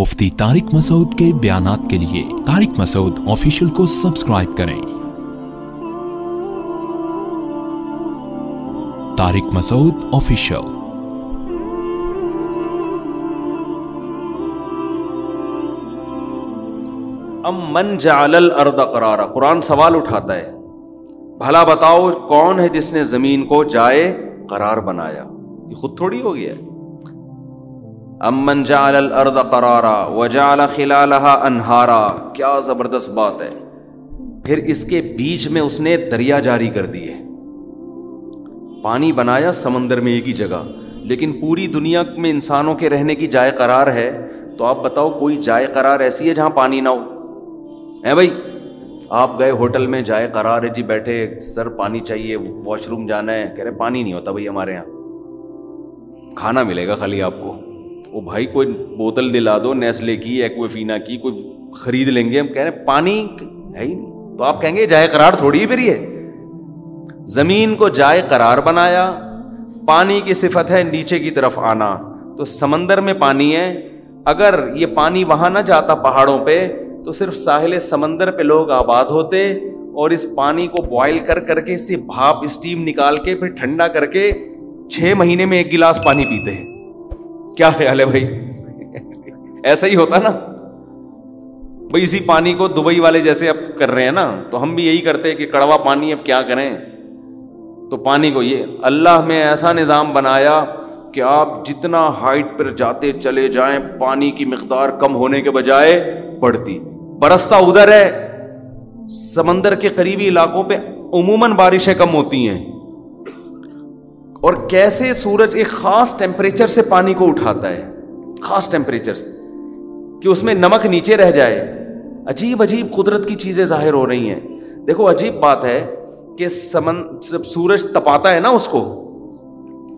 مفتی طارق مسعود کے بیانات کے لیے طارق مسعود آفیشیل کو سبسکرائب کریں۔ طارق مسعود آفیشیل ام من جعل الارض قرارا، قرآن سوال اٹھاتا ہے۔ بھلا بتاؤ کون ہے جس نے زمین کو جائے قرار بنایا؟ یہ خود تھوڑی ہو گیا۔ ام من جعل الارض قرارا وجعل خلالها انہارا۔ کیا زبردست بات ہے۔ پھر اس کے بیچ میں اس نے دریا جاری کر دیے۔ پانی بنایا سمندر میں ایک ہی جگہ، لیکن پوری دنیا میں انسانوں کے رہنے کی جائے قرار ہے۔ تو آپ بتاؤ کوئی جائے قرار ایسی ہے جہاں پانی نہ ہو؟ ہے بھائی، آپ گئے ہوٹل میں، جائے قرار ہے۔ جی بیٹھے، سر پانی چاہیے، واش روم جانا ہے۔ کہہ رہے پانی نہیں ہوتا بھائی ہمارے یہاں۔ کھانا ملے گا خالی آپ کو۔ وہ بھائی کوئی بوتل دلا دو، نیسلے کی ایکوفینا کی، کوئی خرید لیں گے۔ ہم کہہ رہے ہیں، پانی ہے ہی نہیں۔ تو آپ کہیں گے، جائے قرار تھوڑی ہی پھر یہ۔ زمین کو جائے قرار بنایا، پانی کی صفت ہے نیچے کی طرف آنا۔ تو سمندر میں پانی ہے۔ اگر یہ پانی وہاں نہ جاتا پہاڑوں پہ، تو صرف ساحل سمندر پہ لوگ آباد ہوتے اور اس پانی کو بوائل کر کر کے، اس سے بھاپ اسٹیم نکال کے، پھر ٹھنڈا کر کے، چھ مہینے میں ایک گلاس پانی پیتے ہیں۔ کیا خیال ہے بھائی؟ ایسا ہی ہوتا نا۔ بھائی اسی پانی کو دبئی والے جیسے اب کر رہے ہیں نا، تو ہم بھی یہی کرتے کہ کڑوا پانی اب کیا کریں۔ تو پانی کو یہ، اللہ میں ایسا نظام بنایا کہ آپ جتنا ہائٹ پر جاتے چلے جائیں، پانی کی مقدار کم ہونے کے بجائے بڑھتی۔ برستا ادھر ہے، سمندر کے قریبی علاقوں پہ عموماً بارشیں کم ہوتی ہیں۔ اور کیسے سورج ایک خاص ٹیمپریچر سے پانی کو اٹھاتا ہے؟ خاص ٹیمپریچر سے کہ اس میں نمک نیچے رہ جائے۔ عجیب عجیب قدرت کی چیزیں ظاہر ہو رہی ہیں۔ دیکھو، عجیب بات ہے کہ سمن، جب سورج تپاتا ہے نا اس کو،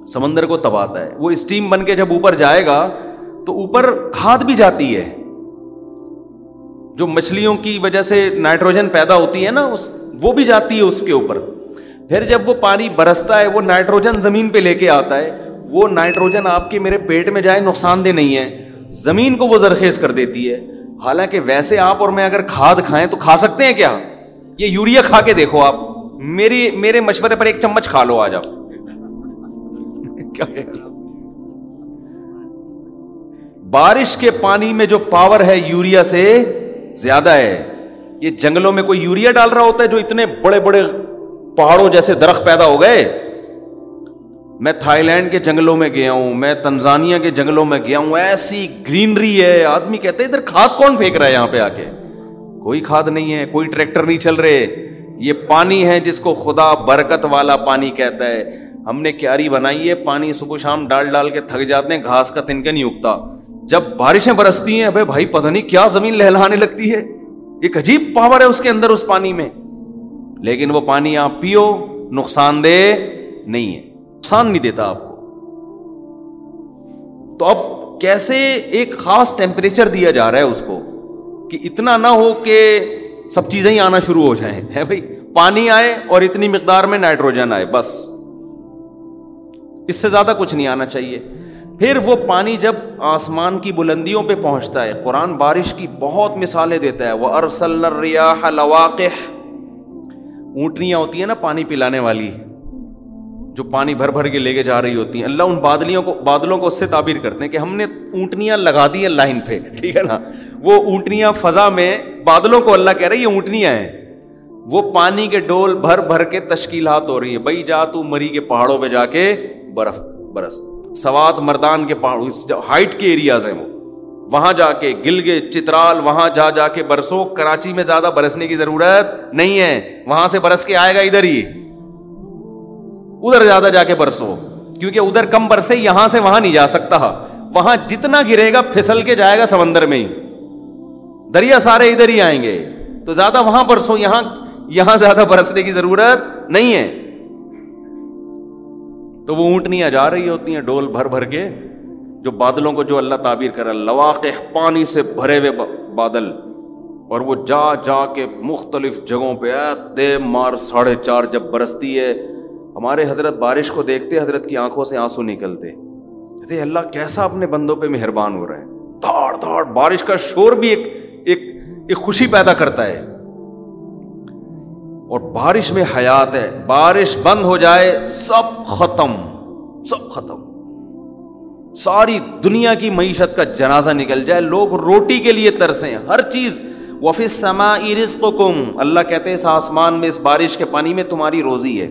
سمندر کو تپاتا ہے۔ وہ اسٹیم بن کے جب اوپر جائے گا تو اوپر کھاد بھی جاتی ہے۔ جو مچھلیوں کی وجہ سے نائٹروجن پیدا ہوتی ہے نا اس، وہ بھی جاتی ہے اس کے اوپر۔ پھر جب وہ پانی برستا ہے، وہ نائٹروجن زمین پہ لے کے آتا ہے، وہ نائٹروجن آپ کے میرے پیٹ میں جائے، نقصان دہ نہیں ہے۔ زمین کو وہ زرخیز کر دیتی ہے۔ حالانکہ ویسے آپ اور میں اگر کھاد کھائیں تو کھا سکتے ہیں کیا؟ یہ یوریا کھا کے دیکھو آپ۔ میری، میرے مشورے پر ایک چمچ کھا لو، آ جاؤ۔ بارش کے پانی میں جو پاور ہے یوریا سے زیادہ ہے۔ یہ جنگلوں میں کوئی یوریا ڈال رہا ہوتا ہے جو اتنے بڑے بڑے پہاڑوں جیسے درخت پیدا ہو گئے۔ میں تھائی لینڈ کے جنگلوں میں گیا ہوں، میں تنزانیہ کے جنگلوں میں گیا ہوں۔ ایسی گرینری ہے، آدمی کہتے ادھر کھاد کون پھینک رہا ہے یہاں پہ آ کے کوئی کھاد نہیں ہے، کوئی ٹریکٹر نہیں چل رہے۔ یہ پانی ہے جس کو خدا برکت والا پانی کہتا ہے۔ ہم نے کیاری بنائی ہے، پانی صبح شام ڈال ڈال کے تھک جاتے ہیں، گھاس کا تنکا نہیں اگتا۔ جب بارشیں برستی ہیں بھائی، پتہ نہیں کیا زمین لہلانے لگتی ہے۔ ایک عجیب پاور ہے اس کے اندر، اس پانی میں۔ لیکن وہ پانی آپ پیو، نقصان دہ نہیں ہے۔ نقصان نہیں دیتا آپ کو۔ تو اب کیسے ایک خاص ٹیمپریچر دیا جا رہا ہے اس کو؟ کہ اتنا نہ ہو کہ سب چیزیں ہی آنا شروع ہو جائیں۔ ہے بھائی، پانی آئے اور اتنی مقدار میں نائٹروجن آئے، بس۔ اس سے زیادہ کچھ نہیں آنا چاہیے۔ پھر وہ پانی جب آسمان کی بلندیوں پہ پہنچتا ہے، قرآن بارش کی بہت مثالیں دیتا ہے۔ وہ ارسل اونٹنیاں ہوتی ہیں نا پانی پلانے والی، جو پانی بھر بھر کے لے کے جا رہی ہوتی ہیں۔ اللہ ان بادلیوں کو، بادلوں کو اس سے تعبیر کرتے ہیں کہ ہم نے اونٹنیاں لگا دی ہیں لائن پہ، ٹھیک ہے نا؟ وہ اونٹنیاں فضا میں بادلوں کو اللہ کہہ رہے یہ اونٹنیاں ہیں۔ وہ پانی کے ڈول بھر بھر کے تشکیلات ہو رہی ہے بھائی جا تو مری کے پہاڑوں پہ جا کے برف، برس۔ سوات مردان کے پہاڑ ہائٹ کے ایریاز ہیں وہ۔ وہاں جا کے گل گے چترال، وہاں جا جا کے برسو کراچی میں زیادہ برسنے کی ضرورت نہیں ہے۔ وہاں سے برس کے آئے گا ادھر ہی۔ ادھر زیادہ جا کے برسو، کیونکہ ادھر کم برسے یہاں سے وہاں نہیں جا سکتا۔ وہاں جتنا گرے گا پھسل کے جائے گا سمندر میں ہی۔ دریا سارے ادھر ہی آئیں گے۔ تو زیادہ وہاں برسو، یہاں یہاں زیادہ برسنے کی ضرورت نہیں ہے۔ تو وہ اونٹنیاں جا رہی ہوتی ہیں، ڈول بھر بھر کے۔ جو بادلوں کو جو اللہ تعبیر کرا لواق پانی سے بھرے ہوئے بادل اور وہ جا جا کے مختلف جگہوں پہ دے مار ساڑھے چار جب برستی ہے ہمارے حضرت بارش کو دیکھتے حضرت کی آنکھوں سے آنسو نکلتے۔ اللہ کیسا اپنے بندوں پہ مہربان ہو رہا ہے۔ دوڑ دوڑ بارش کا شور بھی ایک ایک, ایک خوشی پیدا کرتا ہے۔ اور بارش میں حیات ہے بارش بند ہو جائے سب ختم سب ختم۔ ساری دنیا کی معیشت کا جنازہ نکل جائے۔ لوگ روٹی کے لیے ترسیں۔ ہر چیز۔ وفی سما رسق کم اللہ کہتے ہیں، اس آسمان میں، اس بارش کے پانی میں تمہاری روزی ہے۔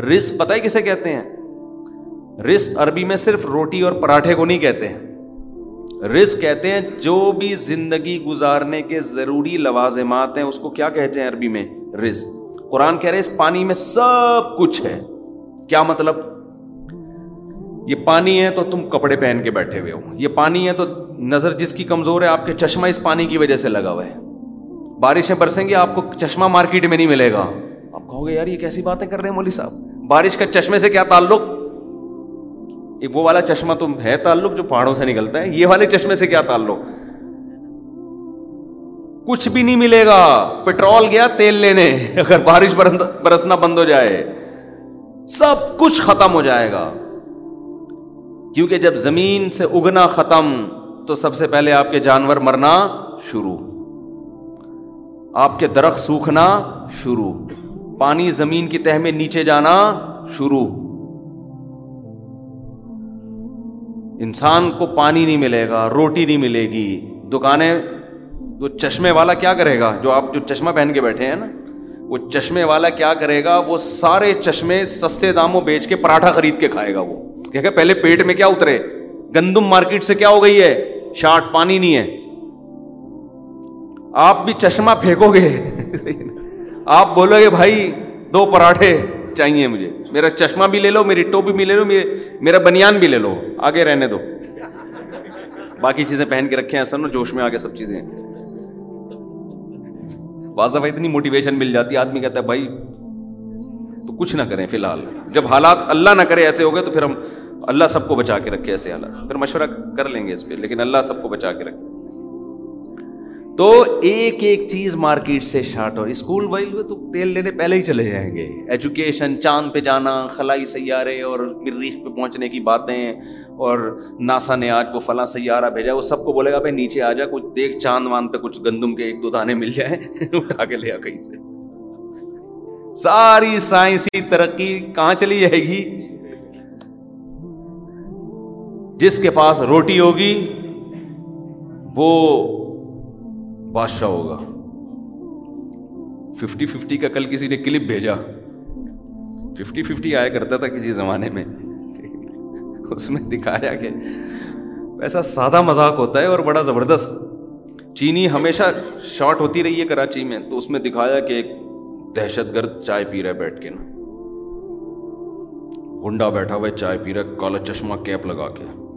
رسک پتہ ہے کسے کہتے ہیں؟ رسک عربی میں صرف روٹی اور پراٹھے کو نہیں کہتے ہیں۔ رسک کہتے ہیں، جو بھی زندگی گزارنے کے ضروری لوازمات ہیں، اس کو کیا کہتے ہیں عربی میں؟ رسک قرآن کہہ رہے اس پانی میں سب کچھ ہے۔ کیا مطلب؟ یہ پانی ہے تو تم کپڑے پہن کے بیٹھے ہوئے ہو۔ یہ پانی ہے تو نظر جس کی کمزور ہے آپ کے چشمہ اس پانی کی وجہ سے لگا ہوا ہے۔ بارشیں برسیں گی، آپ کو چشمہ مارکیٹ میں نہیں ملے گا۔ آپ کہو گے، یار یہ کیسی باتیں کر رہے ہیں مولوی صاحب؟ بارش کا چشمے سے کیا تعلق؟ وہ والا چشمہ تم ہے تعلق جو پہاڑوں سے نکلتا ہے۔ یہ والے چشمے سے کیا تعلق؟ کچھ بھی نہیں ملے گا۔ پیٹرول گیا تیل لینے۔ اگر بارش برسنا بند ہو جائے، سب کچھ ختم ہو جائے گا۔ کیونکہ جب زمین سے اگنا ختم، تو سب سے پہلے آپ کے جانور مرنا شروع۔ آپ کے درخت سوکھنا شروع۔ پانی زمین کی تہ میں نیچے جانا شروع۔ انسان کو پانی نہیں ملے گا، روٹی نہیں ملے گی۔ دکانیں وہ چشمے والا کیا کرے گا؟ جو آپ جو چشمہ پہن کے بیٹھے ہیں نا۔ وہ چشمے والا کیا کرے گا؟ وہ سارے چشمے سستے داموں بیچ کے پراٹھا خرید کے کھائے گا وہ۔ کہ پہلے پیٹ میں کیا اترے؟ گندم مارکیٹ سے کیا ہو گئی ہے؟ شارٹ پانی نہیں ہے۔ آپ بھی چشمہ پھینکو گے۔ آپ بولو گے، بھائی، دو پراٹھے چاہیے مجھے۔ میرا چشمہ بھی لے لو، میری ٹوپی بھی لے لو میرا بنیان بھی لے لو۔ آگے رہنے دو۔ باقی چیزیں پہن کے رکھے ہیں سر نا جوش میں آگے سب چیزیں بعض دفعہ اتنی موٹیویشن مل جاتی ہے، آدمی کہتا ہے، بھائی، تو کچھ نہ کریں فی الحال۔ جب حالات اللہ نہ کرے ایسے ہو گئے تو پھر ہم اللہ سب کو بچا کے رکھے ایسے حالات۔ پھر مشورہ کر لیں گے اس پہ، لیکن اللہ سب کو بچا کے رکھے۔ تو ایک ایک چیز مارکیٹ سے شارٹ ہو۔ اسکول وائل تو تیل لینے پہلے ہی چلے جائیں گے۔ ایجوکیشن چاند پہ جانا، خلائی سیارے اور مریخ پہ پہنچنے کی باتیں اور ناسا نے آج وہ فلاں سیارہ بھیجا، وہ سب کو بولے گا، بھائی نیچے آ جا، کچھ دیکھ، چاند واند پہ کچھ گندم کے ایک دو دانے مل جائیں۔ اٹھا کے لیا کہیں سے۔ ساری سائنسی ترقی کہاں چلی جائے گی؟ جس کے پاس روٹی ہوگی، وہ بادشاہ ہوگا۔ ففٹی ففٹی کا کل کسی نے کلپ بھیجا۔ ففٹی ففٹی آیا کرتا تھا کسی زمانے میں۔ اس میں دکھایا کہ ایسا سادہ مذاق ہوتا ہے اور بڑا زبردست۔ چینی ہمیشہ شارٹ ہوتی رہی ہے کراچی میں، تو اس میں دکھایا کہ ایک دہشت گرد چائے پی رہا ہے بیٹھ کے۔ نا گنڈا بیٹھا ہوا ہے، چائے پی رہا ہے، کالا چشمہ کیپ لگا کے۔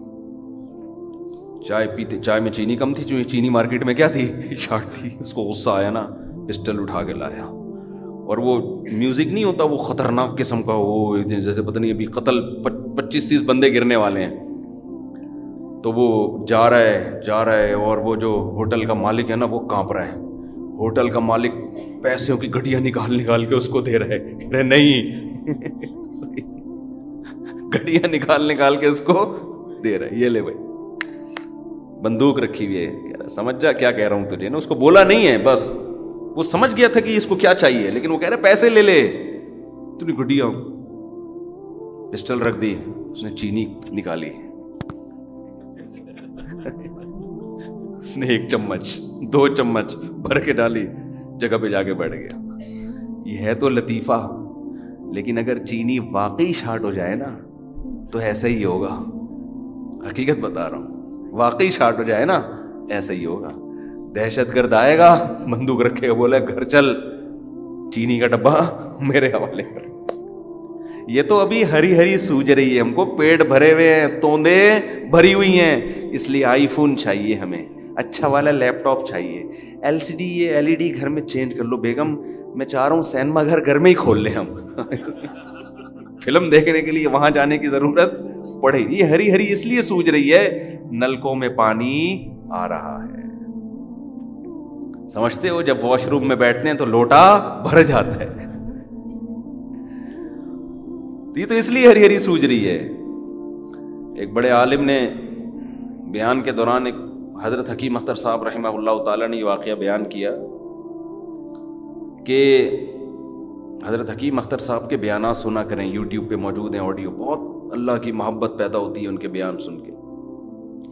چائے پیتے چائے میں چینی کم تھی جو چینی مارکیٹ میں کیا تھی؟ شارٹ تھی۔ اس کو غصہ آیا نا پسٹل اٹھا کے لایا۔ اور وہ میوزک نہیں ہوتا وہ خطرناک قسم کا وہ جیسے پتہ نہیں ابھی قتل پچیس تیس بندے گرنے والے ہیں۔ تو وہ جا رہا ہے جا رہا ہے اور وہ جو ہوٹل کا مالک ہے نا وہ کانپ رہا ہے۔ ہوٹل کا مالک پیسوں کی گڈیاں نکال نکال کے اس کو دے رہے رہے نہیں. گڈیاں نکال نکال کے اس کو دے رہے یہ لے بھائی۔ بندوق رکھی ہوئی ہے۔ کہہ رہا سمجھ جا کیا کہہ رہا ہوں تجھے۔ نا، اس کو بولا نہیں ہے، بس۔ وہ سمجھ گیا تھا کہ اس کو کیا چاہیے، لیکن وہ کہہ رہے پیسے لے لے۔ تو گڈیا پسٹل رکھ دی۔ اس نے چینی نکالی۔ اس نے ایک چمچ، دو چمچ بھر کے ڈالی۔ جگہ پہ جا کے بیٹھ گیا۔ یہ ہے تو لطیفہ، لیکن اگر چینی واقعی شارٹ ہو جائے نا، تو ایسا ہی ہوگا۔ حقیقت بتا رہا ہوں۔ واقعی شارٹ ہو جائے نا، ایسا ہی ہوگا۔ دہشت گرد آئے گا، بندوق رکھے گا بولے، گھر چل، چینی کا ڈبا میرے حوالے کر۔ یہ تو ابھی ہری ہری سوج رہی ہے، ہم کو پیٹ بھرے ہوئے ہیں، توندے بھری ہوئی ہیں۔ اس لیے آئی فون چاہیے ہمیں اچھا والا لیپ ٹاپ چاہیے۔ ایل سی ڈی یہ ایل ای ڈی گھر میں چینج کر لو بیگم، میں چاہ رہا ہوں سینما گھر گھر میں ہی کھول لیں ہم۔ فلم دیکھنے کے لیے وہاں جانے کی ضرورت پڑے یہ ہری ہری اس لیے سوج رہی ہے، نلکوں میں پانی آ رہا ہے۔ سمجھتے ہو، جب واش روم میں بیٹھتے ہیں تو لوٹا بھر جاتا ہے۔ یہ تو اس لیے ہری ہری سوج رہی ہے۔ ایک بڑے عالم نے بیان کے دوران ایک حضرت حکیم اختر صاحب رحمہ اللہ تعالیٰ نے یہ واقعہ بیان کیا کہ حضرت حکیم اختر صاحب کے بیانات سنا کریں، یوٹیوب پہ موجود ہیں، آڈیو، بہت اللہ کی محبت پیدا ہوتی ہے ان کے بیان سن کے۔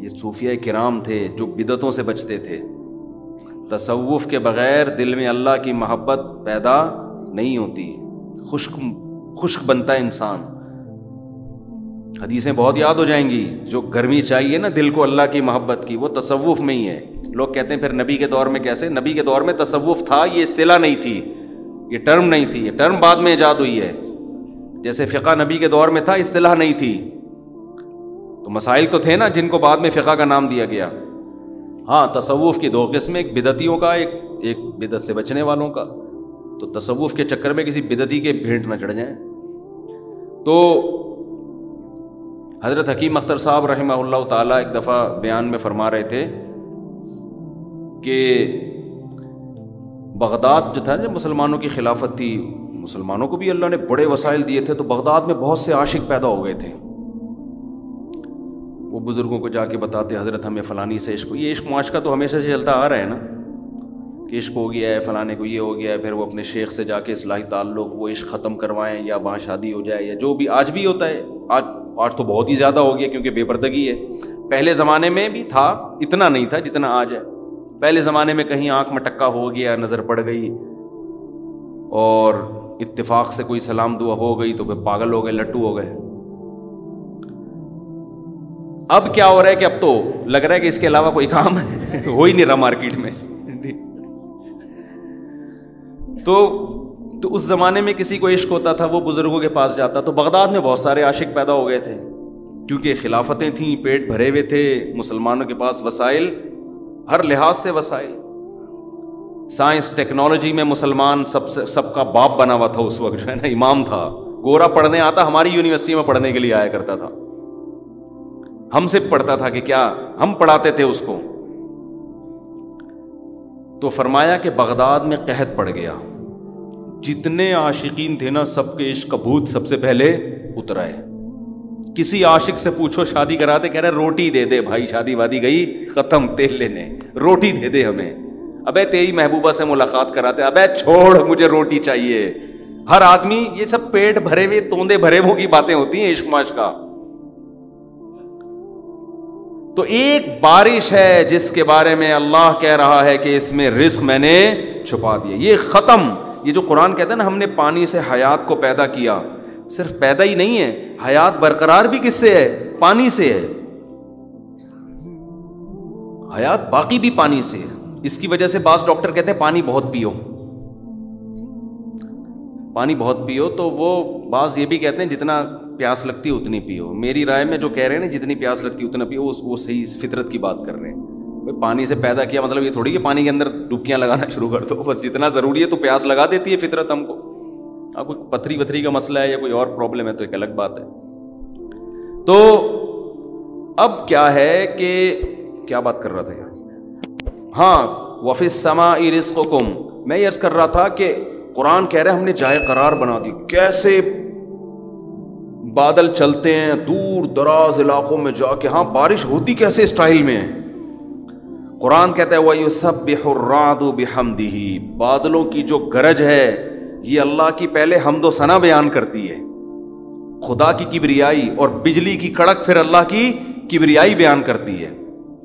یہ صوفیہ کرام تھے جو بدتوں سے بچتے تھے۔ تصوف کے بغیر دل میں اللہ کی محبت پیدا نہیں ہوتی۔ خشک خشک بنتا ہے انسان۔ حدیثیں بہت یاد ہو جائیں گی۔ جو گرمی چاہیے نا دل کو اللہ کی محبت کی، وہ تصوف میں ہی ہے۔ لوگ کہتے ہیں پھر نبی کے دور میں کیسے؟ نبی کے دور میں تصوف تھا، یہ اصطلاح نہیں تھی۔ یہ ٹرم نہیں تھی، یہ ٹرم بعد میں ایجاد ہوئی ہے۔ جیسے فقہ نبی کے دور میں تھا، اصطلاح نہیں تھی۔ تو مسائل تو تھے نا جن کو بعد میں فقہ کا نام دیا گیا۔ ہاں تصوف کی دو قسم ایک بدتیوں کا، ایک ایک بدت سے بچنے والوں کا۔ تو تصوف کے چکر میں کسی بدتی کے بھینٹ نہ چڑھ جائیں۔ تو حضرت حکیم اختر صاحب رحمہ اللہ تعالیٰ ایک دفعہ بیان میں فرما رہے تھے کہ بغداد جو تھا جب مسلمانوں کی خلافت تھی مسلمانوں کو بھی اللہ نے بڑے وسائل دیے تھے تو بغداد میں بہت سے عاشق پیدا ہو گئے تھے۔ وہ بزرگوں کو جا کے بتاتے، حضرت ہمیں فلانی سے عشق، یہ عشق معاشقہ تو ہمیشہ سے چلتا آ رہا ہے نا۔ کہ عشق ہو گیا ہے، فلانے کو یہ ہو گیا ہے، پھر وہ اپنے شیخ سے جا کے اصلاحی تعلق، وہ عشق ختم کروائیں یا وہاں شادی ہو جائے یا جو بھی، آج بھی ہوتا ہے۔ آج آج تو بہت ہی زیادہ ہو گیا کیونکہ بے پردگی ہے۔ پہلے زمانے میں بھی تھا، اتنا نہیں تھا جتنا آج ہے۔ پہلے زمانے میں کہیں آنکھ میں ٹکا ہو گیا، نظر پڑ گئی اور اتفاق سے کوئی سلام دعا ہو گئی تو پھر پاگل ہو گئے، لٹو ہو گئے۔ اب کیا ہو رہا ہے کہ اب تو لگ رہا ہے کہ اس کے علاوہ کوئی کام ہو ہی نہیں رہا مارکیٹ میں۔ تو تو اس زمانے میں کسی کو عشق ہوتا تھا، وہ بزرگوں کے پاس جاتا۔ تو بغداد میں بہت سارے عاشق پیدا ہو گئے تھے۔ کیونکہ خلافتیں تھیں، پیٹ بھرے ہوئے تھے، مسلمانوں کے پاس وسائل، ہر لحاظ سے وسائل۔ سائنس ٹیکنالوجی میں مسلمان سب سے سب کا باپ بنا ہوا تھا اس وقت جو ہے نا؟ امام تھا۔ گورا پڑھنے آتا، ہماری یونیورسٹی میں پڑھنے کے لیے آیا کرتا تھا۔ ہم سے پڑھتا تھا کہ کیا ہم پڑھاتے تھے اس کو۔ تو فرمایا کہ بغداد میں قحط پڑ گیا۔ جتنے عاشقین تھے نا، سب کے عشق بھوت سب سے پہلے اترا ہے کسی عاشق سے پوچھو، شادی کراتے، کہہ رہے، روٹی دے دے، بھائی، شادی وادی گئی، ختم، تیل لینے۔ روٹی دے دے ہمیں۔ ابے تیری محبوبہ سے ملاقات کراتے ابے چھوڑ، مجھے روٹی چاہیے۔ ہر آدمی، یہ سب پیٹ بھرے ہوئے، توندے بھرے ہوئے کی باتیں ہوتی ہیں عشق معاش کا۔ تو ایک بارش ہے جس کے بارے میں اللہ کہہ رہا ہے کہ اس میں رزق میں نے چھپا دیا۔ یہ ختم، یہ جو قرآن کہتا ہے نا، ہم نے پانی سے حیات کو پیدا کیا۔ صرف پیدا ہی نہیں ہے، حیات برقرار بھی کس سے ہے؟ پانی سے ہے۔ حیات باقی بھی پانی سے ہے۔ اس کی وجہ سے بعض ڈاکٹر کہتے ہیں پانی بہت پیو۔ پانی بہت پیو تو وہ بعض یہ بھی کہتے ہیں جتنا پیاس لگتی ہے اتنی پیو۔ میری رائے میں جو کہہ رہے ہیں نا، جتنی پیاس لگتی ہے اتنا پیو، وہ صحیح فطرت کی بات کر رہے ہیں۔ پانی سے پیدا کیا مطلب یہ تھوڑی کہ پانی کے اندر ڈبکیاں لگانا شروع کر دو۔ بس جتنا ضروری ہے تو پیاس لگا دیتی ہے فطرت ہم کو۔ اب کوئی پتھری وتھری کا مسئلہ ہے یا کوئی اور پرابلم ہے تو ایک الگ بات ہے۔ تو اب کیا ہے کہ کیا بات کر رہا تھا یار؟ ہاں وفس سما رزق کم میں یہ عرض کر رہا تھا کہ قرآن کہہ رہے ہم نے جائے قرار بنا دی۔ کیسے بادل چلتے ہیں، دور دراز علاقوں میں جا کے ہاں بارش ہوتی کیسے اسٹائل میں؟ ہے قرآن کہتا ہے وہ یو سب بحراد بحمدی بادلوں کی جو گرج ہے، یہ اللہ کی پہلے حمد و ثنا بیان کرتی ہے۔ خدا کی کبریائی اور بجلی کی کڑک پھر اللہ کی کبریائی بیان کرتی ہے۔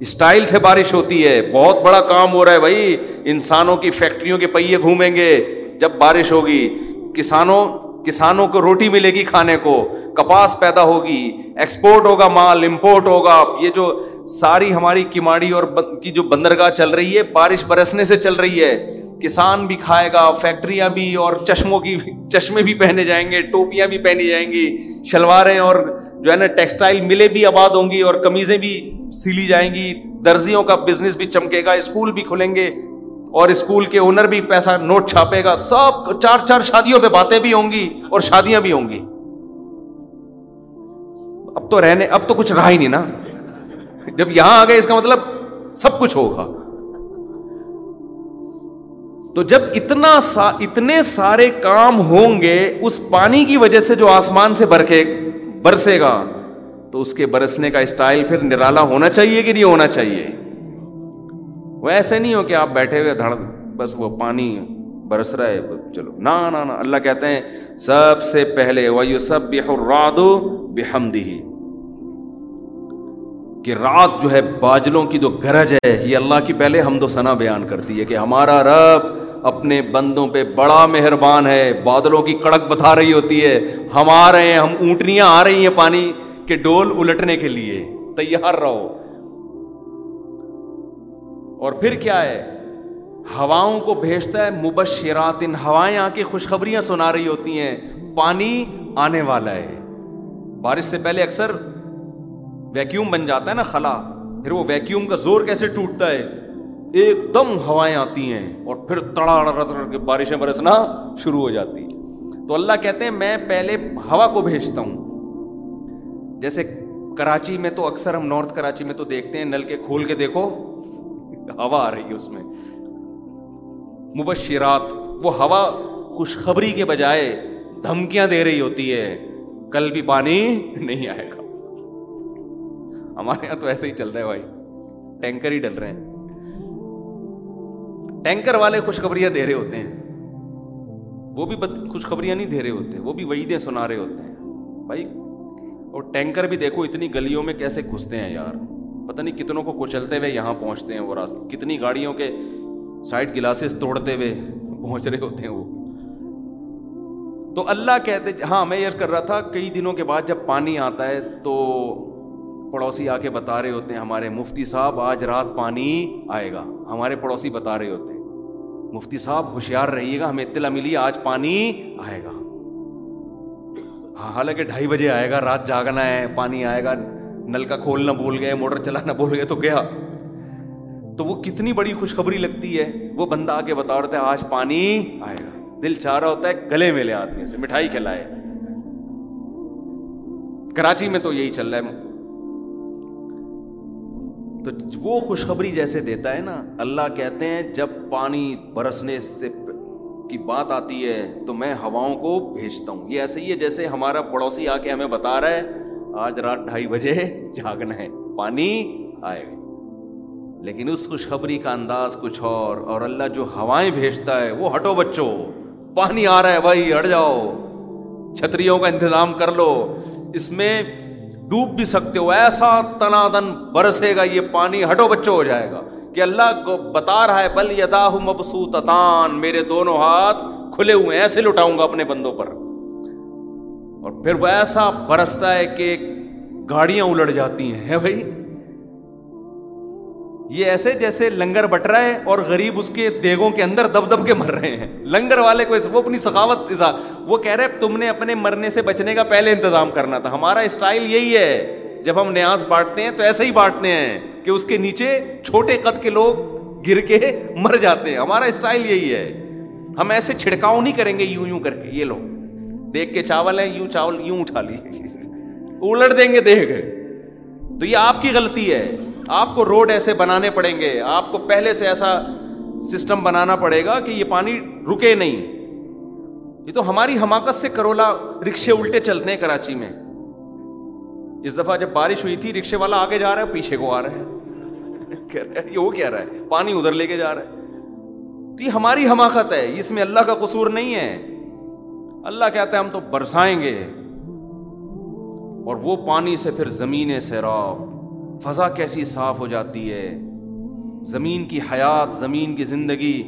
اسٹائل سے بارش ہوتی ہے، بہت بڑا کام ہو رہا ہے بھائی۔ انسانوں کی فیکٹریوں کے پہیے گھومیں گے۔ جب بارش ہوگی، کسانوں کسانوں کو روٹی ملے گی کھانے کو، کپاس پیدا ہوگی، ایکسپورٹ ہوگا مال، امپورٹ ہوگا۔ یہ جو ساری ہماری کماڑی اور کی جو بندرگاہ چل رہی ہے، بارش برسنے سے چل رہی ہے۔ کسان بھی کھائے گا، فیکٹریاں بھی اور چشموں کی چشمے بھی پہنے جائیں گے، ٹوپیاں بھی پہنی جائیں گی، شلواریں اور جو ہے نا، ٹیکسٹائل ملے بھی آباد ہوں گی اور کمیزیں بھی سیلی جائیں گی، درزیوں کا بزنس بھی چمکے گا، اسکول بھی کھلیں گے، اور اسکول کے اونر بھی پیسہ نوٹ چھاپے گا۔ سب چار چار شادیوں پہ باتیں بھی ہوں گی اور شادیاں بھی ہوں گی۔ اب تو رہنے، اب تو کچھ رہا ہی نہیں نا۔ جب یہاں آ گئے، اس کا مطلب سب کچھ ہوگا۔ تو جب اتنا سا، اتنے سارے کام ہوں گے، اس پانی کی وجہ سے جو آسمان سے برکے، برسے گا۔ تو اس کے برسنے کا اسٹائل پھر نرالا ہونا چاہیے کہ نہیں ہونا چاہیے؟ وہ ایسے نہیں ہو کہ آپ بیٹھے ہوئے دھڑ، بس وہ پانی برس رہا ہے، چلو، نہ اللہ کہتے ہیں، سب سے پہلے وہ سب بحمدی کہ رات جو ہے باجلوں کی جو گرج ہے، یہ اللہ کی پہلے ہم دو ثنا بیان کرتی ہے کہ ہمارا رب اپنے بندوں پہ بڑا مہربان ہے، بادلوں کی کڑک بتا رہی ہوتی ہے، ہم آ رہے ہیں، ہم اونٹنیاں آ رہی ہیں پانی کے ڈول الٹنے کے لیے تیار رہو۔ اور پھر کیا ہے؟ ہواؤں کو بھیجتا ہے مبشرات، ان ہوائیں آ کے خوشخبریاں سنا رہی ہوتی ہیں، پانی آنے والا ہے۔ بارش سے پہلے اکثر ویکیوم بن جاتا ہے نا خلا، پھر وہ ویکیوم کا زور کیسے ٹوٹتا ہے؟ ایک دم ہوائیں آتی ہیں اور پھر تڑا کے بارشیں برسنا شروع ہو جاتی۔ تو اللہ کہتے ہیں، میں پہلے ہوا کو بھیجتا ہوں۔ جیسے کراچی میں تو اکثر ہم نارتھ کراچی میں تو دیکھتے ہیں، نل کے کھول کے دیکھو، ہوا آ رہی ہے اس میں۔ مبشرات، وہ ہوا خوشخبری کے بجائے دھمکیاں دے رہی ہوتی ہے۔ کل بھی پانی نہیں آئے گا۔ ہمارے یہاں تو ایسے ہی چل رہا ہے بھائی۔ ٹینکر ہی ڈل رہے ہیں۔ ٹینکر والے خوشخبریاں دے رہے ہوتے ہیں۔ وہ بھی خوشخبریاں نہیں دے رہے ہوتے، وہ بھی وعیدیں سنا رہے ہوتے ہیں۔ بھائی اور ٹینکر بھی دیکھو اتنی گلیوں میں کیسے گھستے ہیں یار۔ پتہ نہیں کتنوں کو کچلتے ہوئے یہاں پہنچتے ہیں وہ راستہ کتنی گاڑیوں کے سائڈ گلاسز توڑتے ہوئے پہنچ رہے ہوتے ہیں وہ۔ تو اللہ کہتے ہاں میں یہ کر رہا تھا، کئی دنوں کے بعد جب پانی آتا ہے تو پڑوسی آ کے بتا رہے ہوتے ہیں، ہمارے مفتی صاحب، آج رات پانی آئے گا۔ ہمارے پڑوسی بتا رہے ہوتے ہیں، مفتی صاحب ہوشیار رہیے گا، ہمیں اطلاع ملی آج پانی آئے گا۔ ہاں حالانکہ ڈھائی بجے آئے گا، رات جاگنا ہے، پانی آئے گا، نل کا کھولنا بھول گئے، موٹر چلانا بھول گئے، تو گیا۔ تو وہ کتنی بڑی خوشخبری لگتی ہے، وہ بندہ آ کے بتا رہا تھا آج پانی آئے گا۔ دل چاہ رہا ہوتا ہے، گلے میں لے آدمی سے، مٹھائی کھلائے۔ کراچی میں تو یہی چل رہا ہے۔ تو وہ خوشخبری جیسے دیتا ہے نا، اللہ کہتے ہیں، جب پانی برسنے سے کی بات آتی ہے تو میں ہواؤں کو بھیجتا ہوں۔ یہ ایسے ہی ہے جیسے ہمارا پڑوسی آ کے ہمیں بتا رہا ہے، آج رات ڈھائی بجے جاگنا ہے، پانی آئے گا۔ لیکن اس خوشخبری کا انداز کچھ اور اور اللہ جو ہوائیں بھیجتا ہے، وہ ہٹو بچوں، پانی آ رہا ہے بھائی ہٹ جاؤ۔ چھتریوں کا انتظام کر لو۔ اس میں ڈوب بھی سکتے ہو، ایسا تنادن برسے گا، یہ پانی ہٹو بچوں ہو جائے گا۔ کہ اللہ کو بتا رہا ہے، بل یدا مبسوط میرے دونوں ہاتھ کھلے ہوئے ایسے لٹاؤں گا اپنے بندوں پر۔ اور پھر وہ ایسا برستا ہے کہ گاڑیاں الٹ جاتی ہیں بھائی؟ یہ ایسے جیسے لنگر بٹ رہا ہے اور غریب اس کے دیگوں کے اندر دب دب کے مر رہے ہیں۔ لنگر والے کو وہ اپنی سخاوت وہ کہہ رہے تم نے اپنے مرنے سے بچنے کا پہلے انتظام کرنا تھا، ہمارا اسٹائل یہی ہے۔ جب ہم نیاز بانٹتے ہیں تو ایسے ہی بانٹتے ہیں۔ کہ اس کے نیچے چھوٹے قد کے لوگ گر کے مر جاتے ہیں۔ ہمارا اسٹائل یہی ہے۔ ہم ایسے چھڑکاؤ نہیں کریں گے، یوں یوں کر کے۔ یہ لو۔ دیکھ کے چاول ہے یوں چاول، یوں اٹھا لی۔ الٹ دیں گے، دیکھ۔ تو یہ آپ کی غلطی ہے۔ آپ کو روڈ ایسے بنانے پڑیں گے۔ آپ کو پہلے سے ایسا سسٹم بنانا پڑے گا کہ یہ پانی رکے نہیں۔ یہ تو ہماری حماقت سے کرولا رکشے الٹے چلتے ہیں کراچی میں۔ اس دفعہ جب بارش ہوئی تھی، رکشے والا آگے جا رہا ہے، پیچھے کو آ رہا ہے۔ یہ وہ کہہ رہا ہے، پانی ادھر لے کے جا رہا ہے۔ تو یہ ہماری حماقت ہے، اس میں اللہ کا قصور نہیں ہے۔ اللہ کہتا ہے، ہم تو برسائیں گے۔ اور وہ پانی سے پھر زمین سیراب، فضا کیسی صاف ہو جاتی ہے۔ زمین کی حیات، زمین کی زندگی۔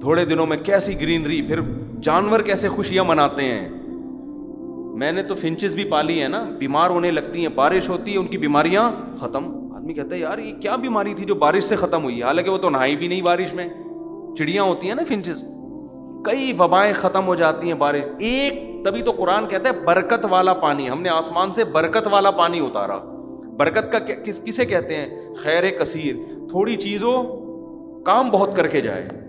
تھوڑے دنوں میں کیسی گرینری، پھر جانور کیسے خوشیاں مناتے ہیں۔ میں نے تو فنچز بھی پالی ہے نا، بیمار ہونے لگتی ہیں، بارش ہوتی ہے، ان کی بیماریاں ختم۔ آدمی کہتا ہے، یار، یہ کیا بیماری تھی جو بارش سے ختم ہوئی حالانکہ وہ تو نہائی بھی نہیں بارش میں۔ چڑیاں ہوتی ہیں نا فنچز کئی وبائیں ختم ہو جاتی ہیں بارش۔ ایک، تبھی تو قرآن کہتا ہے، برکت والا پانی۔ ہم نے آسمان سے برکت والا پانی اتارا۔ برکت کا کس، کسے کہتے ہیں؟ خیر کثیر۔ تھوڑی چیزوں کام بہت کر کے جائے۔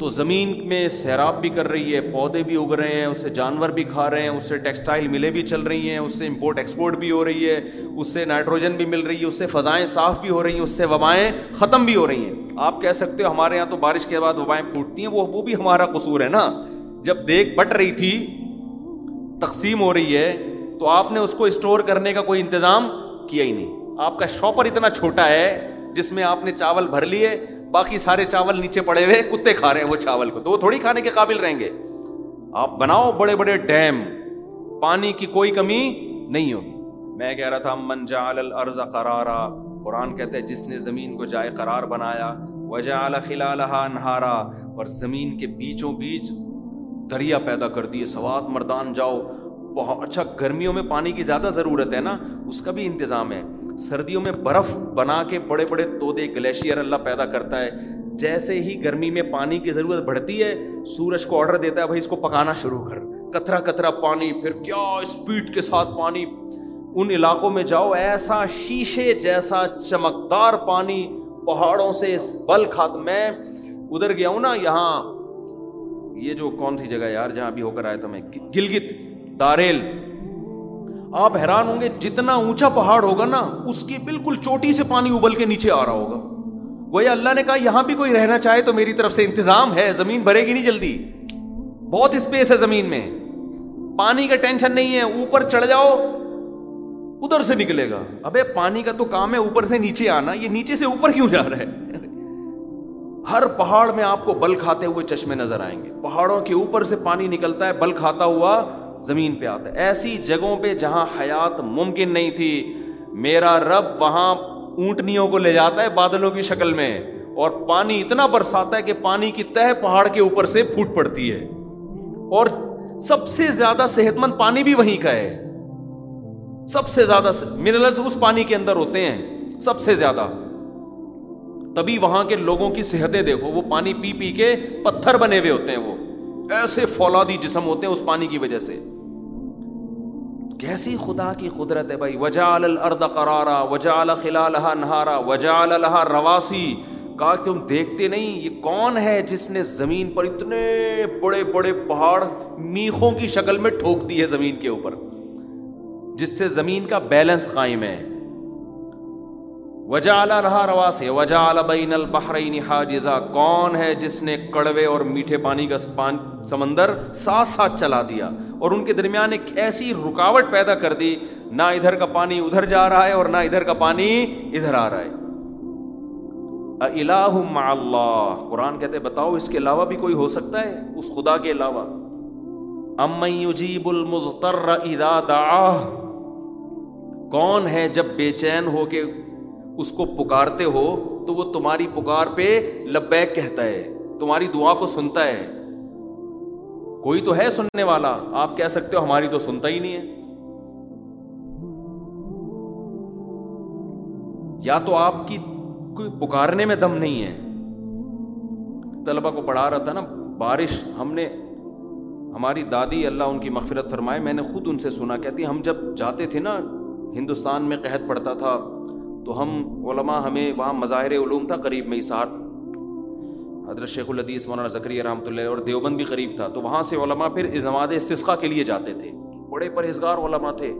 تو زمین میں سیراب بھی کر رہی ہے، پودے بھی اگ رہے ہیں اس سے جانور بھی کھا رہے ہیں اس سے ٹیکسٹائل ملیں بھی چل رہی ہیں اس سے امپورٹ ایکسپورٹ بھی ہو رہی ہے اس سے نائٹروجن بھی مل رہی ہے اس سے فضائیں صاف بھی ہو رہی ہیں اس سے وبائیں ختم بھی ہو رہی ہیں۔ آپ کہہ سکتے ہو ہمارے یہاں تو بارش کے بعد وبائیں پھوٹتی ہیں، وہ وہ بھی ہمارا قصور ہے نا۔ جب دیکھ بٹ رہی تھی، تقسیم ہو رہی ہے، تو آپ نے اس کو اسٹور کرنے کا کوئی انتظام کیا ہی نہیں۔ آپ کا شاپر اتنا چھوٹا ہے، جس میں آپ نے چاول بھر لیے باقی سارے چاول نیچے پڑے ہوئے کتے کھا رہے ہیں وہ چاول کو، تو وہ تھوڑی کھانے کے قابل رہیں گے۔ آپ بناؤ بڑے بڑے ڈیم، پانی کی کوئی کمی نہیں ہوگی۔ میں کہہ رہا تھا، من جعل الارض قرارا، قرآن کہتے ہیں، جس نے زمین کو جائے قرار بنایا، وجعل خلالها انہارا، اور زمین کے بیچوں بیچ دریا پیدا کر دیے۔ سوات مردان جاؤ بہت اچھا گرمیوں میں پانی کی زیادہ ضرورت ہے نا، اس کا بھی انتظام ہے۔ سردیوں میں برف بنا کے بڑے بڑے تودے گلیشیئر اللہ پیدا کرتا ہے۔ جیسے ہی گرمی میں پانی کی ضرورت بڑھتی ہے، سورج کو آرڈر دیتا ہے، بھائی اس کو پکانا شروع کر۔ کترا کترا پانی، پھر کیا اسپیڈ کے ساتھ پانی۔ ان علاقوں میں جاؤ، ایسا شیشے جیسا چمکدار پانی پہاڑوں سے بل کھات میں۔ ادھر گیا ہوں نا، یہاں۔ یہ جو کون سی جگہ یار جہاں بھی ہو کر آیا تھا میں؟ گلگت، داریل۔ آپ حیران ہوں گے، جتنا اونچا پہاڑ ہوگا نا، اس کی بالکل چوٹی سے پانی ابل کے نیچے آ رہا ہوگا۔ وہ اللہ نے کہا، یہاں بھی کوئی رہنا چاہے تو میری طرف سے انتظام ہے، زمین بھرے گی نہیں جلدی۔ بہت اسپیس ہے زمین میں۔ پانی کا ٹینشن نہیں ہے، اوپر چڑھ جاؤ، ادھر سے نکلے گا۔ ابے پانی کا تو کام ہے اوپر سے نیچے آنا، یہ نیچے سے اوپر کیوں جا رہا ہے؟ ہر پہاڑ میں آپ کو بل کھاتے ہوئے چشمے نظر آئیں گے۔ پہاڑوں کے اوپر سے پانی نکلتا ہے، بل کھاتا ہوا زمین پہ آتا ہے۔ ایسی جگہوں پہ جہاں حیات ممکن نہیں تھی، میرا رب وہاں اونٹنیوں کو لے جاتا ہے بادلوں کی شکل میں، اور پانی اتنا برساتا ہے کہ پانی کی تہ پہاڑ کے اوپر سے پھوٹ پڑتی ہے۔ اور سب سے زیادہ صحت مند پانی بھی وہیں کا ہے۔ سب سے زیادہ منرلس اس پانی کے اندر ہوتے ہیں۔ سب سے زیادہ۔ تبھی وہاں کے لوگوں کی صحتیں دیکھو، وہ پانی پی پی کے پتھر بنے ہوئے ہوتے ہیں وہ۔ ایسے فولادی جسم ہوتے ہیں اس پانی کی وجہ سے۔ کیسی خدا کی قدرت ہے بھائی؟ وجال الارض قرارا وجال خلالها نہارا وجال لها رواسی کہا تم دیکھتے نہیں، یہ کون ہے جس نے زمین پر اتنے بڑے بڑے پہاڑ میخوں کی شکل میں ٹھوک دی ہے زمین کے اوپر؟ جس سے زمین کا بیلنس قائم ہے۔ وجا رہا رواس وجا بین البحرین حاجزا۔ کون ہے جس نے کڑوے اور میٹھے پانی کا سمندر ساتھ ساتھ چلا دیا اور ان کے درمیان ایک ایسی رکاوٹ پیدا کر دی، نہ ادھر کا پانی ادھر جا رہا ہے اور نہ ادھر کا پانی ادھر آ رہا ہے۔ الہ مع اللہ قرآن کہتے بتاؤ اس کے علاوہ بھی کوئی ہو سکتا ہے؟ اس خدا کے علاوہ۔ ام یجیب المضطر اذا دعاہ کون ہے جب بے چین ہو کے اس کو پکارتے ہو تو وہ تمہاری پکار پہ لبیک کہتا ہے، تمہاری دعا کو سنتا ہے۔ کوئی تو ہے سننے والا، آپ کہہ سکتے ہو ہماری تو سنتا ہی نہیں ہے۔ یا تو آپ کی کوئی پکارنے میں دم نہیں ہے۔ طلبا کو پڑھا رہا تھا نا، بارش، ہم نے، ہماری دادی اللہ ان کی مغفرت فرمائے، میں نے خود ان سے سنا، کہتی ہم جب جاتے تھے نا، ہندوستان میں قحط پڑتا تھا تو ہم علماء ہمیں وہاں مظاہر علوم تھا، قریب میں سار حضرت شیخ الحدیث مولانا ذکری رحمۃ اللہ اور دیوبند بھی قریب تھا۔ تو وہاں سے علماء پھر نماز استثقاء کے لیے جاتے تھے۔ بڑے پرہیزگار علماء تھے۔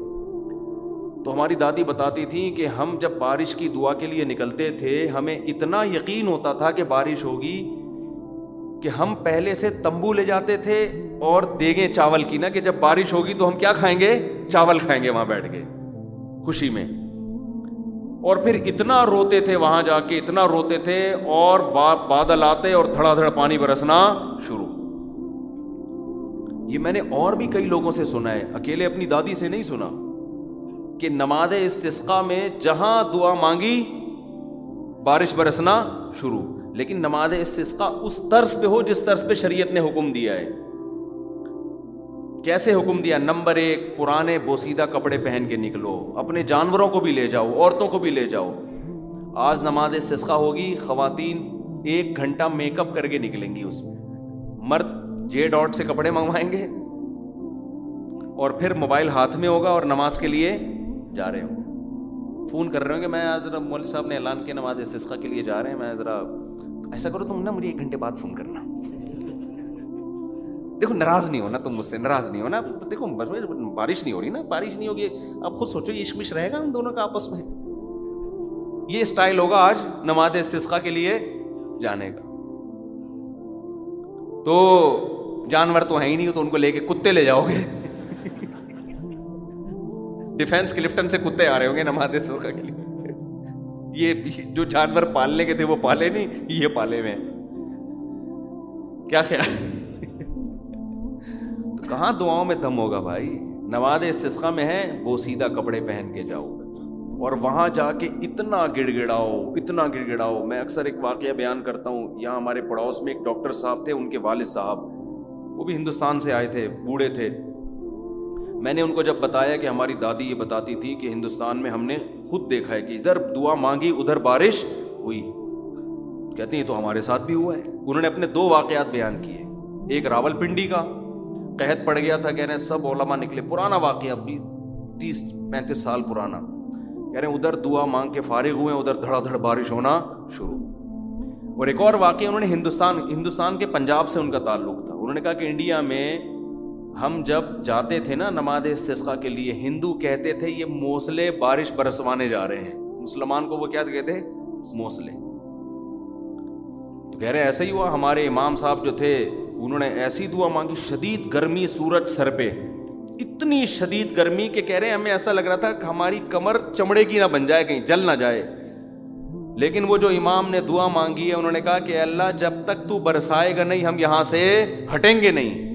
تو ہماری دادی بتاتی تھیں کہ ہم جب بارش کی دعا کے لیے نکلتے تھے، ہمیں اتنا یقین ہوتا تھا کہ بارش ہوگی کہ ہم پہلے سے تمبو لے جاتے تھے اور دیگیں چاول کی۔ نا کہ جب بارش ہوگی تو ہم کیا کھائیں گے؟ چاول کھائیں گے وہاں بیٹھ کے۔ خوشی میں۔ اور پھر اتنا روتے تھے وہاں جا کے، اتنا روتے تھے اور بادل آتے اور دھڑا دھڑ پانی برسنا شروع۔ یہ میں نے اور بھی کئی لوگوں سے سنا ہے، اکیلے اپنی دادی سے نہیں سنا، کہ نماز استسقا میں جہاں دعا مانگی، بارش برسنا شروع۔ لیکن نماز استسقا اس طرز پہ ہو جس طرز پہ شریعت نے حکم دیا ہے۔ کیسے حکم دیا، نمبر ایک، پرانے بوسیدہ کپڑے پہن کے نکلو، اپنے جانوروں کو بھی لے جاؤ، عورتوں کو بھی لے جاؤ۔ آج نماز سسخا ہوگی، خواتین ایک گھنٹہ میک اپ کر کے نکلیں گی اس میں۔ مرد جے ڈاٹ سے کپڑے منگوائیں گے اور پھر موبائل ہاتھ میں ہوگا اور نماز کے لیے جا رہے ہوں۔ فون کر رہے ہوں کہ میں ذرا مول صاحب نے اعلان کیا نماز سسخا کے لیے جا رہے ہیں، میں ذرا ایسا کرو تم نا، مجھے ایک گھنٹے بعد فون کرنا۔ دیکھو، ناراض نہیں ہونا تم مجھ سے، ناراض نہیں ہونا۔ دیکھو بارش نہیں ہو رہی نا، بارش نہیں ہوگی۔ اب خود سوچو، یہ عشمش رہے گا ہم دونوں کا آپس میں؟ یہ اسٹائل ہوگا آج نماز استسقا کے لیے جانے کا۔ تو جانور تو ہیں ہی نہیں، تو ان کو لے کے کتے لے جاؤ گے۔ ڈیفینس کلفٹن سے کتے آ رہے ہوں گے نماز استسقا کے لیے۔ یہ جو جانور پالنے کے تھے وہ پالے نہیں، یہ پالے ہوئے کیا خیال؟ کہاں دعاؤں میں دم ہوگا بھائی؟ نواز استسقا میں ہے وہ سیدھا کپڑے پہن کے جاؤ۔ اور وہاں جا کے اتنا گڑ گڑاؤ اتنا گڑ گڑاؤ میں اکثر ایک واقعہ بیان کرتا ہوں۔ یہاں ہمارے پڑوس میں ایک ڈاکٹر صاحب تھے، ان کے والد صاحب۔ وہ بھی ہندوستان سے آئے تھے، بوڑھے تھے۔ میں نے ان کو جب بتایا کہ ہماری دادی یہ بتاتی تھی کہ ہندوستان میں ہم نے خود دیکھا ہے کہ ادھر دعا مانگی، ادھر بارش ہوئی۔ کہتے ہیں، تو ہمارے ساتھ بھی ہوا ہے۔ انہوں نے اپنے دو واقعات بیان کیے۔ ایک راول پنڈی کا قحط پڑ گیا تھا، کہہ رہے ہیں سب علماء نکلے۔ پرانا واقعہ بھی تیس، پینتیس سال پرانا۔ کہہ رہے ہیں ادھر دعا مانگ کے فارغ ہوئے، ادھر دھڑا دھڑ بارش ہونا شروع۔ اور ایک اور واقعہ، انہوں نے ہندوستان ہندوستان کے پنجاب سے ان کا تعلق تھا۔ انہوں نے کہا کہ انڈیا میں ہم جب جاتے تھے نا نماز استسقا کے لیے، ہندو کہتے تھے یہ موسلے بارش برسوانے جا رہے ہیں۔ مسلمان کو وہ کیا کہتے موسلے۔ تو کہہ رہے ایسا ہی ہوا، ہمارے امام صاحب جو تھے انہوں نے ایسی دعا مانگی، شدید گرمی سورج سر پہ۔ اتنی شدید گرمی کہ کہہ رہے ہیں، ہمیں ایسا لگ رہا تھا کہ ہماری کمر چمڑے کی نہ بن جائے، کہیں جل نہ جائے۔ لیکن وہ جو امام نے دعا مانگی ہے، انہوں نے کہا کہ اللہ، جب تک تو برسائے گا نہیں، ہم یہاں سے ہٹیں گے نہیں۔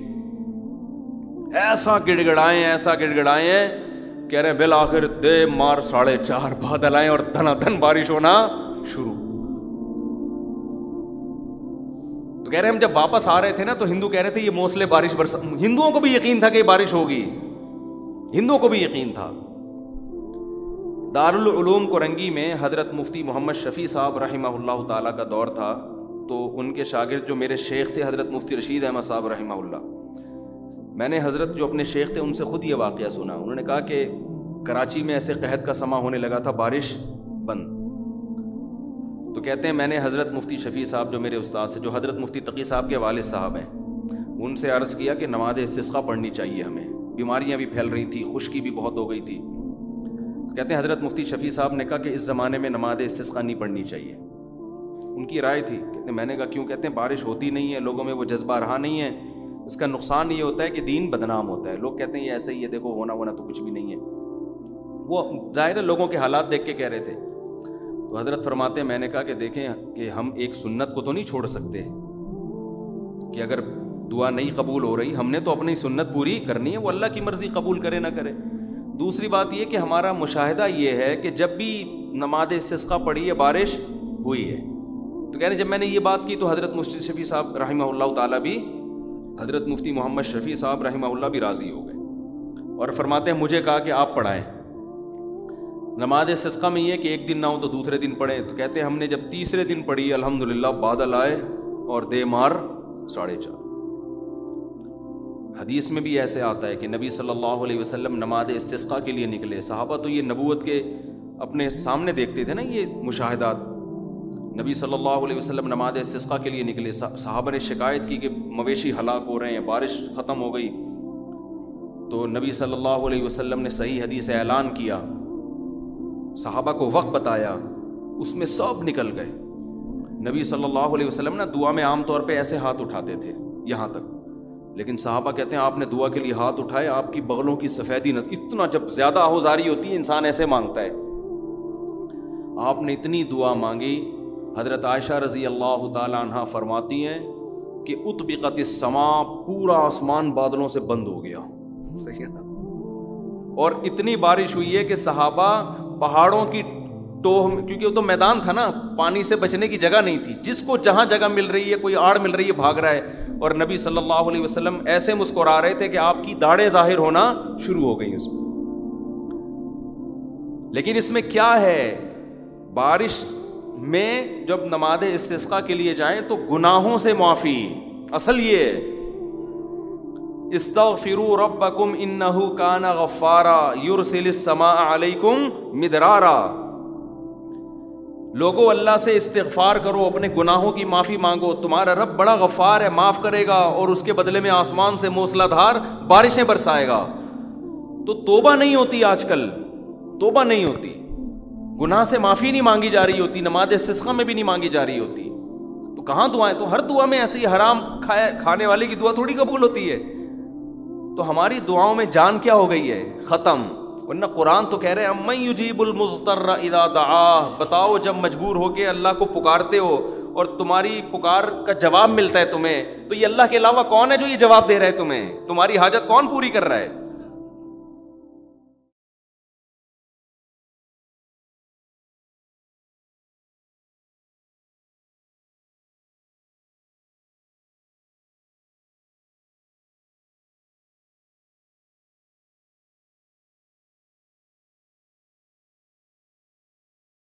ایسا گڑ گڑائے ایسا گڑ گڑائے کہہ رہے ہیں، بالآخر دے مار ساڑھے چار بادل آئے اور دھنا دھن بارش ہونا شروع۔ کہہ رہے ہیں ہم جب واپس آ رہے تھے نا تو ہندو کہہ رہے تھے یہ موسلے بارش برس، ہندوؤں کو بھی یقین تھا کہ بارش ہوگی۔ ہندوؤں کو بھی یقین تھا۔ دارالعلوم کرنگی میں حضرت مفتی محمد شفیع صاحب رحمہ اللہ تعالیٰ کا دور تھا تو ان کے شاگرد جو میرے شیخ تھے حضرت مفتی رشید احمد صاحب رحمہ اللہ۔ میں نے حضرت جو اپنے شیخ تھے ان سے خود یہ واقعہ سنا۔ انہوں نے کہا کہ کراچی میں ایسے قحط کا سما ہونے لگا تھا، بارش تو کہتے ہیں، میں نے حضرت مفتی شفیع صاحب جو میرے استاد سے جو حضرت مفتی تقی صاحب کے والد صاحب ہیں، ان سے عرض کیا کہ نماز استثقہ پڑھنی چاہیے ہمیں۔ بیماریاں بھی پھیل رہی تھیں خشکی بھی بہت ہو گئی تھی۔ کہتے ہیں، حضرت مفتی شفیع صاحب نے کہا کہ اس زمانے میں نماز استثقہ نہیں پڑھنی چاہیے۔ ان کی رائے تھی۔ کہتے ہیں، میں نے کہا، کیوں؟ کہتے ہیں، بارش ہوتی نہیں ہے، لوگوں میں وہ جذبہ رہا نہیں ہے۔ اس کا نقصان یہ ہوتا ہے کہ دین بدنام ہوتا ہے۔ لوگ کہتے ہیں، یہ ایسا ہی ہے، دیکھو، ہونا ہونا تو کچھ بھی نہیں ہے۔ وہ ظاہر ہے، لوگوں کے حالات دیکھ کے کہہ رہے تھے۔ تو حضرت فرماتے ہیں، میں نے کہا کہ دیکھیں کہ ہم ایک سنت کو تو نہیں چھوڑ سکتے کہ اگر دعا نہیں قبول ہو رہی، ہم نے تو اپنی سنت پوری کرنی ہے، وہ اللہ کی مرضی قبول کرے نہ کرے۔ دوسری بات یہ کہ ہمارا مشاہدہ یہ ہے کہ جب بھی نماز استسقہ پڑھی ہے بارش ہوئی ہے، تو کہہ رہے جب میں نے یہ بات کی تو حضرت مفتی شفیع صاحب رحمہ اللہ تعالیٰ بھی، حضرت مفتی محمد شفیع صاحب رحمہ اللہ بھی راضی ہو گئے۔ اور فرماتے ہیں، مجھے کہا کہ آپ پڑھائیں۔ نماز سسقہ میں یہ کہ ایک دن نہ ہو تو دوسرے دن پڑھیں۔ تو کہتے ہیں ہم نے جب تیسرے دن پڑھی الحمد للہ بادل آئے اور دے مار ساڑھے چار۔ حدیث میں بھی ایسے آتا ہے کہ نبی صلی اللہ علیہ وسلم نماز استسقہ کے لیے نکلے۔ صحابہ تو یہ نبوت کے اپنے سامنے دیکھتے تھے نا، یہ مشاہدات۔ نبی صلی اللہ علیہ وسلم نماز استسقہ کے لیے نکلے۔ صحابہ نے شکایت کی کہ مویشی ہلاک ہو رہے ہیں، بارش ختم ہو گئی۔ تو نبی صلی اللہ علیہ وسلم نے صحیح حدیث اعلان کیا۔ صحابہ کو وقت بتایا اس میں سب نکل گئے۔ نبی صلی اللہ علیہ وسلم نا دعا میں عام طور پہ ایسے ہاتھ اٹھاتے تھے یہاں تک۔ لیکن صحابہ کہتے ہیں آپ نے دعا کے لیے ہاتھ اٹھائے آپ کی بغلوں کی سفیدی نہ اتنا جب زیادہ آہوزاری ہوتی ہے انسان ایسے مانگتا ہے۔ آپ نے اتنی دعا مانگی حضرت عائشہ رضی اللہ تعالیٰ عنہ فرماتی ہیں کہ اتبقت السما پورا آسمان بادلوں سے بند ہو گیا۔ اور اتنی بارش ہوئی ہے کہ صحابہ پہاڑوں کی ٹوہ کیونکہ وہ تو میدان تھا نا، پانی سے بچنے کی جگہ نہیں تھی۔ جس کو جہاں جگہ مل رہی ہے، کوئی آڑ مل رہی ہے، بھاگ رہا ہے۔ اور نبی صلی اللہ علیہ وسلم ایسے مسکرا رہے تھے کہ آپ کی داڑیں ظاہر ہونا شروع ہو گئی اس میں۔ لیکن اس میں کیا ہے؟ بارش میں جب نماز استسقا کے لیے جائیں تو گناہوں سے معافی۔ اصل یہ استغفروا ربکم انہو کان غفارا یرسل السماء علیکم مدرارا۔ لوگوں اللہ سے استغفار کرو، اپنے گناہوں کی معافی مانگو۔ تمہارا رب بڑا غفار ہے، معاف کرے گا اور اس کے بدلے میں آسمان سے موسلا دھار بارشیں برسائے گا۔ تو توبہ نہیں ہوتی آج کل۔ توبہ نہیں ہوتی۔ گناہ سے معافی نہیں مانگی جا رہی ہوتی، نماز استسقہ میں بھی نہیں مانگی جا رہی ہوتی۔ تو کہاں دعائیں؟ تو ہر دعا میں ایسی حرام کھائے، کھانے والے کی دعا تھوڑی قبول ہوتی ہے۔ تو ہماری دعاؤں میں جان کیا ہو گئی ہے؟ ختم۔ ورنہ قرآن تو کہہ رہے ہیں یجیب المستر اذا دعا بتاؤ جب مجبور ہو کے اللہ کو پکارتے ہو اور تمہاری پکار کا جواب ملتا ہے تمہیں، تو یہ اللہ کے علاوہ کون ہے جو یہ جواب دے رہا ہے تمہیں؟ تمہاری حاجت کون پوری کر رہا ہے؟